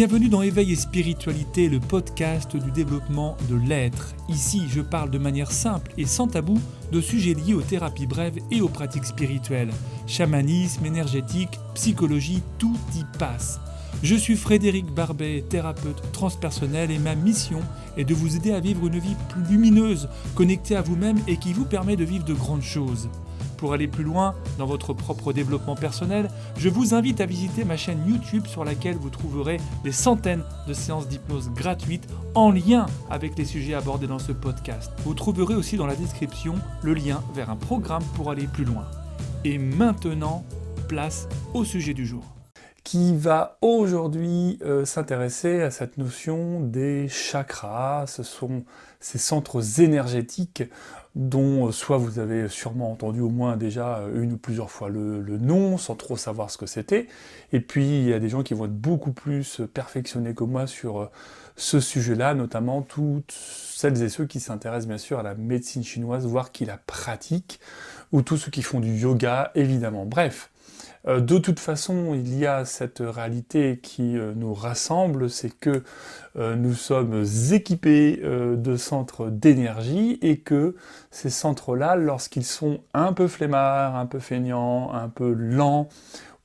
Bienvenue dans Éveil et Spiritualité, le podcast du développement de l'être. Ici, je parle de manière simple et sans tabou de sujets liés aux thérapies brèves et aux pratiques spirituelles. Chamanisme, énergétique, psychologie, tout y passe. Je suis Frédéric Barbet, thérapeute transpersonnel et ma mission est de vous aider à vivre une vie plus lumineuse, connectée à vous-même et qui vous permet de vivre de grandes choses. Pour aller plus loin dans votre propre développement personnel, je vous invite à visiter ma chaîne YouTube sur laquelle vous trouverez des centaines de séances d'hypnose gratuites en lien avec les sujets abordés dans ce podcast. Vous trouverez aussi dans la description le lien vers un programme pour aller plus loin. Et maintenant, place au sujet du jour qui va aujourd'hui euh, s'intéresser à cette notion des chakras? Ce sont ces centres énergétiques dont euh, soit vous avez sûrement entendu au moins déjà euh, une ou plusieurs fois le, nom sans trop savoir ce que c'était, et puis il y a des gens qui vont être beaucoup plus perfectionnés que moi sur ce sujet-là, notamment toutes celles et ceux qui s'intéressent bien sûr à la médecine chinoise, voire qui la pratiquent, ou tous ceux qui font du yoga, évidemment. Bref, euh, de toute façon, il y a cette réalité qui euh, nous rassemble, c'est que euh, nous sommes équipés de centres d'énergie et que ces centres-là, lorsqu'ils sont un peu flemmards, un peu feignants, un peu lents,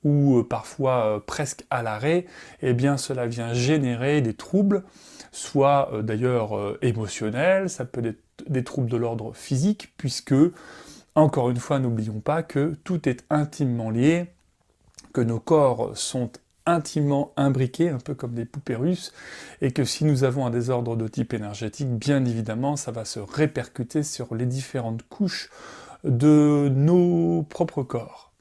ou parfois presque à l'arrêt, eh bien cela vient générer des troubles, soit d'ailleurs émotionnels, ça peut être des troubles de l'ordre physique, puisque, encore une fois, n'oublions pas que tout est intimement lié que nos corps sont intimement imbriqués, un peu comme des poupées russes, et que si nous avons un désordre de type énergétique, bien évidemment, ça va se répercuter sur les différentes couches de nos propres corps.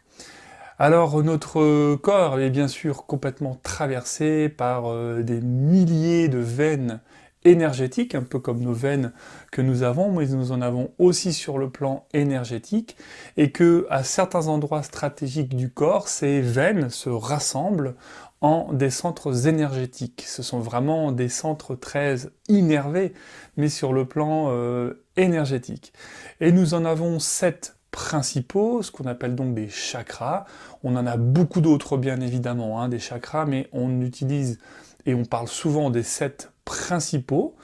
Alors notre corps est bien sûr complètement traversé par euh, des milliers de veines énergétique, un peu comme nos veines que nous avons, mais nous en avons aussi sur le plan énergétique, et que à certains endroits stratégiques du corps, ces veines se rassemblent en des centres énergétiques. Ce sont vraiment des centres très innervés, mais sur le plan euh, énergétique. Et nous en avons sept principaux, ce qu'on appelle donc des chakras. On en a beaucoup d'autres bien évidemment, hein, des chakras, mais on utilise et on parle souvent des sept principaux.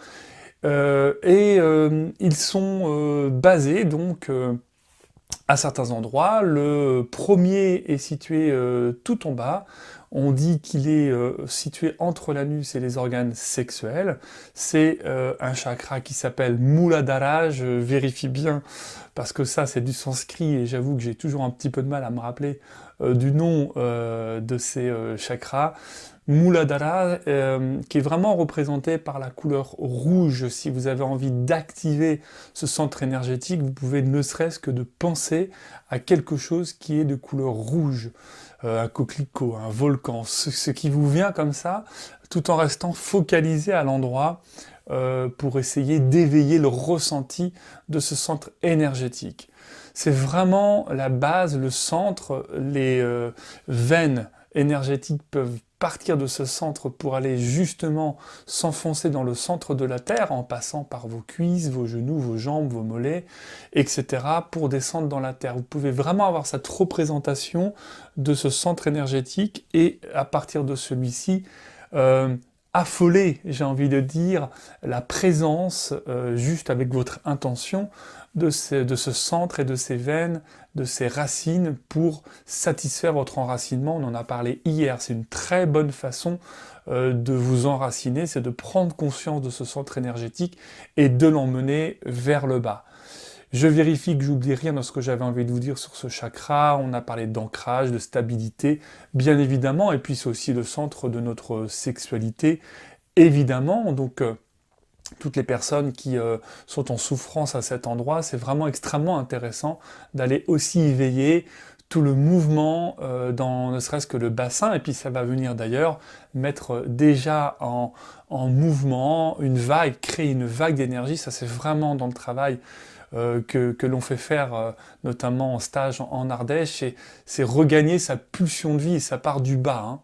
Euh, et euh, ils sont euh, basés donc à certains endroits. Le premier est situé tout en bas. On dit qu'il est situé entre l'anus et les organes sexuels. C'est un chakra qui s'appelle Muladhara. Je vérifie bien parce que ça c'est du sanskrit et j'avoue que j'ai toujours un petit peu de mal à me rappeler du nom de ces chakras. Muladhara, euh, qui est vraiment représenté par la couleur rouge. Si vous avez envie d'activer ce centre énergétique, vous pouvez ne serait-ce que de penser à quelque chose qui est de couleur rouge. Euh, un coquelicot, un volcan, ce, qui vous vient comme ça, tout en restant focalisé à l'endroit euh, pour essayer d'éveiller le ressenti de ce centre énergétique. C'est vraiment la base, le centre, les veines énergétiques peuvent partir de ce centre pour aller justement s'enfoncer dans le centre de la Terre en passant par vos cuisses, vos genoux, vos jambes, vos mollets, etc. pour descendre dans la Terre. Vous pouvez vraiment avoir cette représentation de ce centre énergétique et à partir de celui-ci, euh, affoler, j'ai envie de dire, la présence, euh, juste avec votre intention, de ce, centre et de ces veines, de ces racines pour satisfaire votre enracinement. On en a parlé hier, c'est une très bonne façon euh, de vous enraciner, c'est de prendre conscience de ce centre énergétique et de l'emmener vers le bas. Je vérifie que j'oublie rien dans ce que j'avais envie de vous dire sur ce chakra. On a parlé d'ancrage, de stabilité, bien évidemment, et puis c'est aussi le centre de notre sexualité, évidemment. Donc euh, toutes les personnes qui euh, sont en souffrance à cet endroit, c'est vraiment extrêmement intéressant d'aller aussi y veiller tout le mouvement euh, dans ne serait-ce que le bassin, et puis ça va venir d'ailleurs mettre déjà en, mouvement une vague, créer une vague d'énergie, ça c'est vraiment dans le travail euh, que, l'on fait faire notamment en stage en, Ardèche, c'est regagner sa pulsion de vie, ça part du bas. Hein.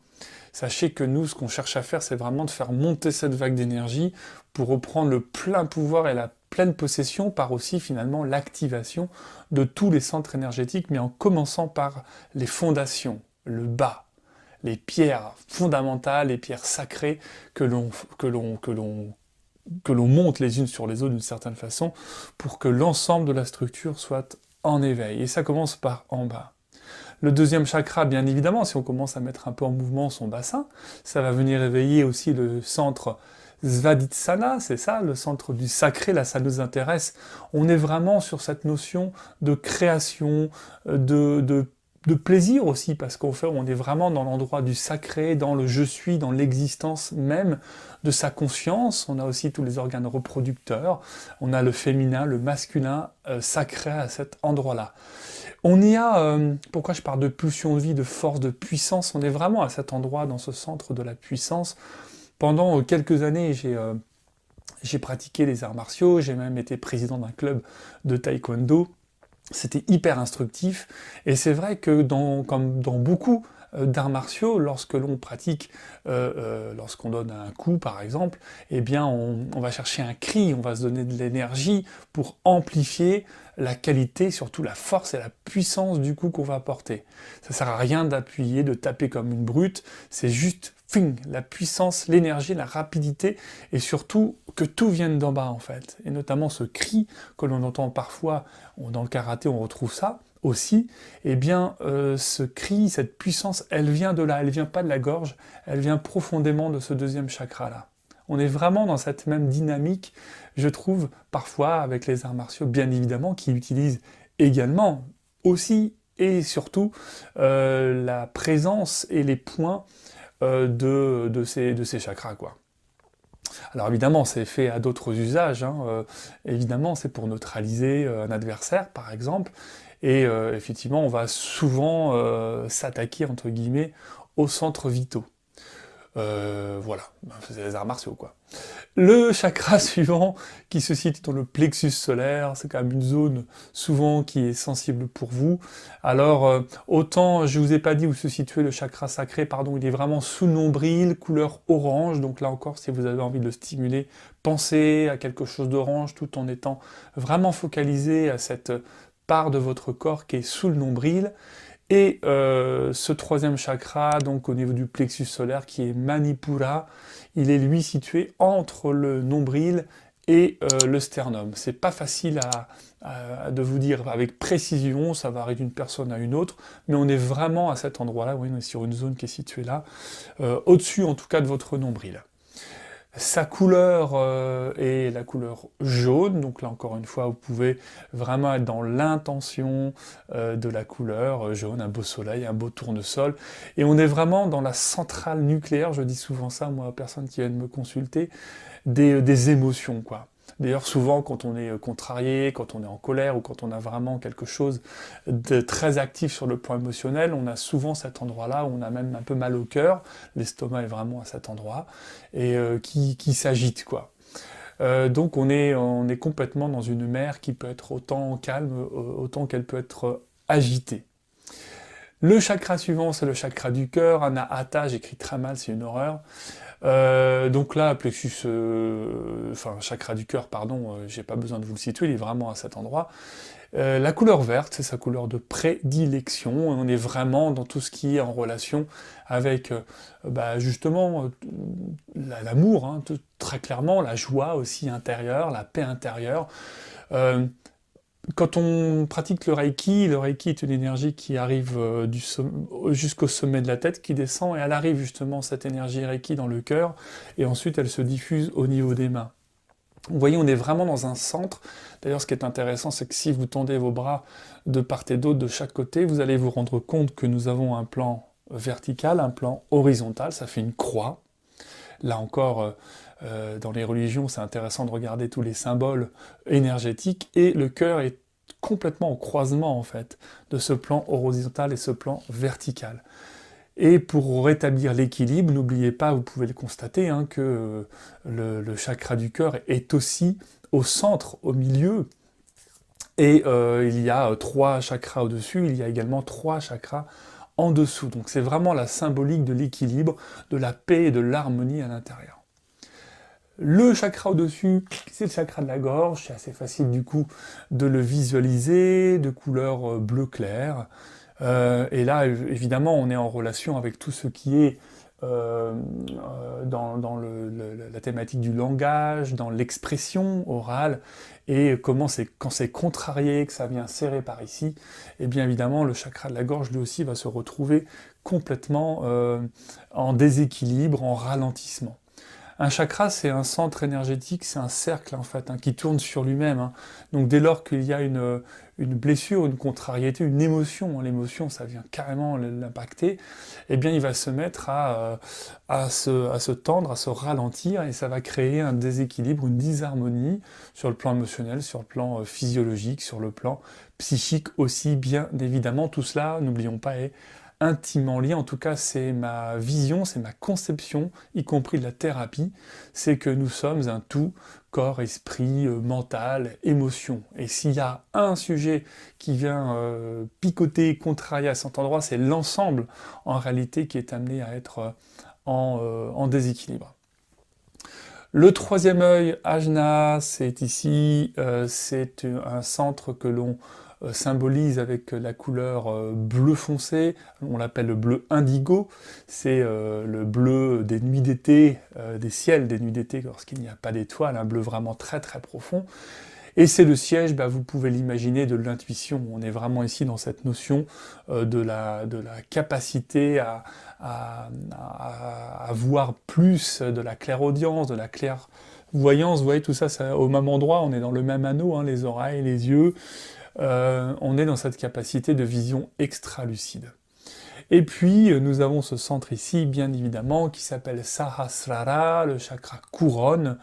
Sachez que nous, ce qu'on cherche à faire, c'est vraiment de faire monter cette vague d'énergie pour reprendre le plein pouvoir et la pleine possession par aussi finalement l'activation de tous les centres énergétiques, mais en commençant par les fondations, le bas, les pierres fondamentales, les pierres sacrées que l'on monte les unes sur les autres d'une certaine façon pour que l'ensemble de la structure soit en éveil. Et ça commence par en bas. Le deuxième chakra, bien évidemment, si on commence à mettre un peu en mouvement son bassin, ça va venir éveiller aussi le centre Svadhisthana, c'est ça, le centre du sacré, là ça nous intéresse. On est vraiment sur cette notion de création, de, de plaisir aussi, parce qu'au fait, on est vraiment dans l'endroit du sacré, dans le je suis, dans l'existence même de sa conscience. On a aussi tous les organes reproducteurs. On a le féminin, le masculin euh, sacré à cet endroit-là. On y a, euh, pourquoi je parle de pulsion de vie, de force, de puissance, on est vraiment à cet endroit, dans ce centre de la puissance. Pendant euh, quelques années, j'ai j'ai pratiqué les arts martiaux, j'ai même été président d'un club de taekwondo. C'était hyper instructif. Et c'est vrai que dans, comme dans beaucoup euh, d'arts martiaux, lorsque l'on pratique, euh, euh, lorsqu'on donne un coup par exemple, eh bien on, va chercher un cri, on va se donner de l'énergie pour amplifier la qualité, surtout la force et la puissance du coup qu'on va porter. Ça sert à rien d'appuyer, de taper comme une brute, c'est juste la puissance, l'énergie, la rapidité, et surtout que tout vienne d'en bas en fait. Et notamment ce cri que l'on entend parfois, dans le karaté on retrouve ça aussi, eh bien euh, ce cri, cette puissance, elle vient de là, elle vient pas de la gorge, elle vient profondément de ce deuxième chakra là. On est vraiment dans cette même dynamique, je trouve, parfois avec les arts martiaux, bien évidemment, qui utilisent également, aussi et surtout, euh, la présence et les points euh, de, de, ces, de ces chakras, quoi. Alors évidemment, c'est fait à d'autres usages. Hein. Évidemment, c'est pour neutraliser un adversaire, par exemple. Et effectivement, on va souvent s'attaquer, entre guillemets, aux centres vitaux. Euh, voilà, c'est les arts martiaux quoi. Le chakra suivant qui se situe dans le plexus solaire, c'est quand même une zone souvent qui est sensible pour vous. Alors euh, autant je vous ai pas dit où se situait le chakra sacré, pardon, il est vraiment sous nombril, couleur orange. Donc là encore, si vous avez envie de le stimuler, pensez à quelque chose d'orange tout en étant vraiment focalisé à cette part de votre corps qui est sous le nombril. Et euh, ce troisième chakra, donc au niveau du plexus solaire, qui est Manipura, il est lui situé entre le nombril et euh, le sternum. C'est pas facile de vous dire avec précision, ça varie d'une personne à une autre, mais on est vraiment à cet endroit-là, oui, on est sur une zone qui est située là, euh, au-dessus en tout cas de votre nombril. Sa couleur euh, est la couleur jaune, donc là encore une fois vous pouvez vraiment être dans l'intention euh, de la couleur euh, jaune, un beau soleil, un beau tournesol, et on est vraiment dans la centrale nucléaire, je dis souvent ça moi aux personnes qui viennent me consulter, des, des émotions quoi. D'ailleurs, souvent, quand on est euh, contrarié, quand on est en colère ou quand on a vraiment quelque chose de très actif sur le plan émotionnel, on a souvent cet endroit-là où on a même un peu mal au cœur. L'estomac est vraiment à cet endroit et euh, qui, s'agite, quoi. Euh, donc on est, on est complètement dans une mer qui peut être autant calme, autant qu'elle peut être agitée. Le chakra suivant, c'est le chakra du cœur, Anahata, j'écris très mal, c'est une horreur. Euh, donc là, plexus, euh, enfin chakra du cœur, pardon, euh, j'ai pas besoin de vous le situer, il est vraiment à cet endroit. la couleur verte, c'est sa couleur de prédilection. On est vraiment dans tout ce qui est en relation avec bah, justement l'amour, hein, très clairement, la joie aussi intérieure, la paix intérieure quand on pratique le Reiki, le Reiki est une énergie qui arrive euh, jusqu'au sommet de la tête, qui descend, et elle arrive justement, cette énergie Reiki, dans le cœur, et ensuite elle se diffuse au niveau des mains. Vous voyez, on est vraiment dans un centre. D'ailleurs, ce qui est intéressant, c'est que si vous tendez vos bras de part et d'autre, de chaque côté, vous allez vous rendre compte que nous avons un plan vertical, un plan horizontal, ça fait une croix. Là encore, euh, dans les religions, c'est intéressant de regarder tous les symboles énergétiques, et le cœur est complètement au croisement en fait de ce plan horizontal et ce plan vertical. Et pour rétablir l'équilibre, n'oubliez pas, vous pouvez le constater, hein, que euh, le, chakra du cœur est aussi au centre, au milieu, et euh, il y a trois chakras au-dessus, il y a également trois chakras en dessous. Donc c'est vraiment la symbolique de l'équilibre, de la paix et de l'harmonie à l'intérieur. Le chakra au-dessus, c'est le chakra de la gorge, c'est assez facile du coup de le visualiser, de couleur euh, bleu clair. et là, évidemment, on est en relation avec tout ce qui est euh, euh, dans, la thématique du langage, dans l'expression orale, et comment c'est quand c'est contrarié, que ça vient serrer par ici, et eh bien évidemment le chakra de la gorge lui aussi va se retrouver complètement euh, en déséquilibre, en ralentissement. Un chakra, c'est un centre énergétique, c'est un cercle en fait, hein, qui tourne sur lui-même. Hein. Donc dès lors qu'il y a une, une, blessure, une contrariété, une émotion, hein, l'émotion ça vient carrément l'impacter, eh bien il va se mettre à, euh, à, se, tendre, à se ralentir, et ça va créer un déséquilibre, une disharmonie sur le plan émotionnel, sur le plan euh, physiologique, sur le plan psychique aussi, bien évidemment. Tout cela, n'oublions pas, intimement lié, en tout cas c'est ma vision, c'est ma conception, y compris de la thérapie, c'est que nous sommes un tout, corps, esprit, euh, mental, émotion. Et s'il y a un sujet qui vient euh, picoter, contrarier à cet endroit, c'est l'ensemble en réalité qui est amené à être euh, en, en, déséquilibre. Le troisième œil, Ajna, c'est ici, c'est un centre que l'on symbolise avec la couleur euh, bleu foncé, on l'appelle le bleu indigo, c'est euh, le bleu des nuits d'été, des ciels des nuits d'été lorsqu'il n'y a pas d'étoiles, un bleu vraiment très très profond. Et c'est le siège, bah, vous pouvez l'imaginer, de l'intuition. On est vraiment ici dans cette notion de, la, capacité à, à, voir plus, de la clairaudience, de la clairvoyance. Vous voyez tout ça, ça, au même endroit, on est dans le même anneau, hein, les oreilles, les yeux, euh, on est dans cette capacité de vision extra-lucide. Et puis, euh, nous avons ce centre ici, bien évidemment, qui s'appelle Sahasrara, le chakra couronne.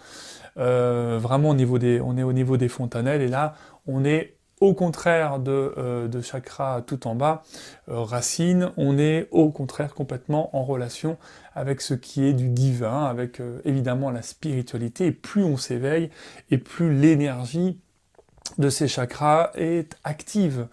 Euh, vraiment, au niveau on est au niveau des fontanelles, et là, on est au contraire de, chakra tout en bas, racine, on est au contraire complètement en relation avec ce qui est du divin, avec évidemment la spiritualité, et plus on s'éveille, et plus l'énergie de ces chakras est active.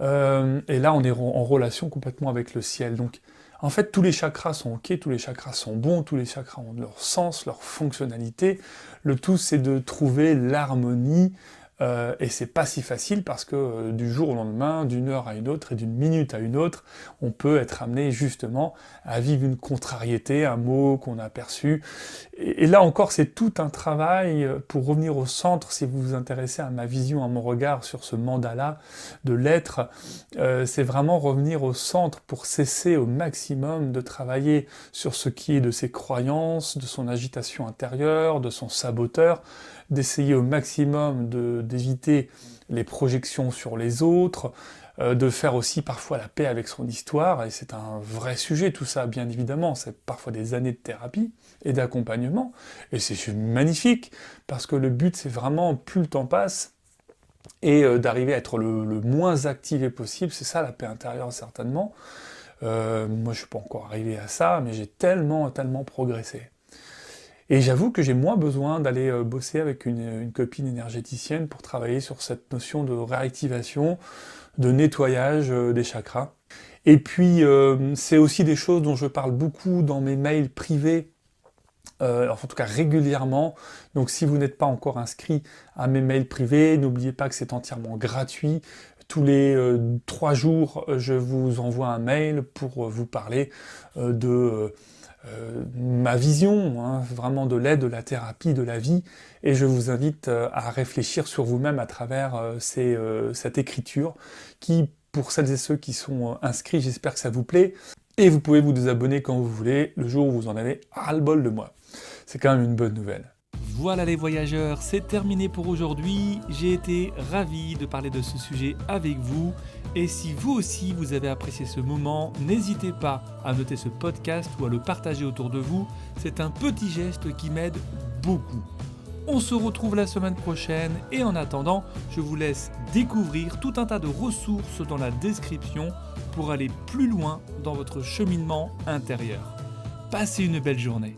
Euh, et là, on est en relation complètement avec le ciel. Donc, en fait, tous les chakras sont ok, tous les chakras sont bons, tous les chakras ont leur sens, leur fonctionnalité. Le tout, c'est de trouver l'harmonie euh, et c'est pas si facile parce que euh, du jour au lendemain, d'une heure à une autre et d'une minute à une autre, on peut être amené justement à vivre une contrariété, un mot qu'on a perçu. Et, là encore, c'est tout un travail euh, pour revenir au centre, si vous vous intéressez à ma vision, à mon regard sur ce mandala de l'être, c'est vraiment revenir au centre pour cesser au maximum de travailler sur ce qui est de ses croyances, de son agitation intérieure, de son saboteur, d'essayer au maximum d'éviter les projections sur les autres, euh, de faire aussi parfois la paix avec son histoire, et c'est un vrai sujet tout ça, bien évidemment, c'est parfois des années de thérapie et d'accompagnement, et c'est magnifique, parce que le but c'est vraiment, plus le temps passe, et euh, d'arriver à être le, moins activé possible, c'est ça la paix intérieure certainement. Euh, moi je suis pas encore arrivé à ça, mais j'ai tellement, tellement progressé. Et j'avoue que j'ai moins besoin d'aller euh, bosser avec une, copine énergéticienne pour travailler sur cette notion de réactivation, de nettoyage euh, des chakras. Et puis, euh, c'est aussi des choses dont je parle beaucoup dans mes mails privés, en tout cas régulièrement. Donc si vous n'êtes pas encore inscrit à mes mails privés, n'oubliez pas que c'est entièrement gratuit. Tous les trois jours, je vous envoie un mail pour vous parler de euh, ma vision, hein, vraiment de l'aide, de la thérapie, de la vie, et je vous invite euh, à réfléchir sur vous-même à travers euh, cette écriture qui, pour celles et ceux qui sont inscrits, j'espère que ça vous plaît, et vous pouvez vous désabonner quand vous voulez, le jour où vous en avez ras-le-bol de moi. C'est quand même une bonne nouvelle. Voilà les voyageurs, c'est terminé pour aujourd'hui. J'ai été ravi de parler de ce sujet avec vous. Et si vous aussi vous avez apprécié ce moment, n'hésitez pas à noter ce podcast ou à le partager autour de vous. C'est un petit geste qui m'aide beaucoup. On se retrouve la semaine prochaine et en attendant, je vous laisse découvrir tout un tas de ressources dans la description pour aller plus loin dans votre cheminement intérieur. Passez une belle journée.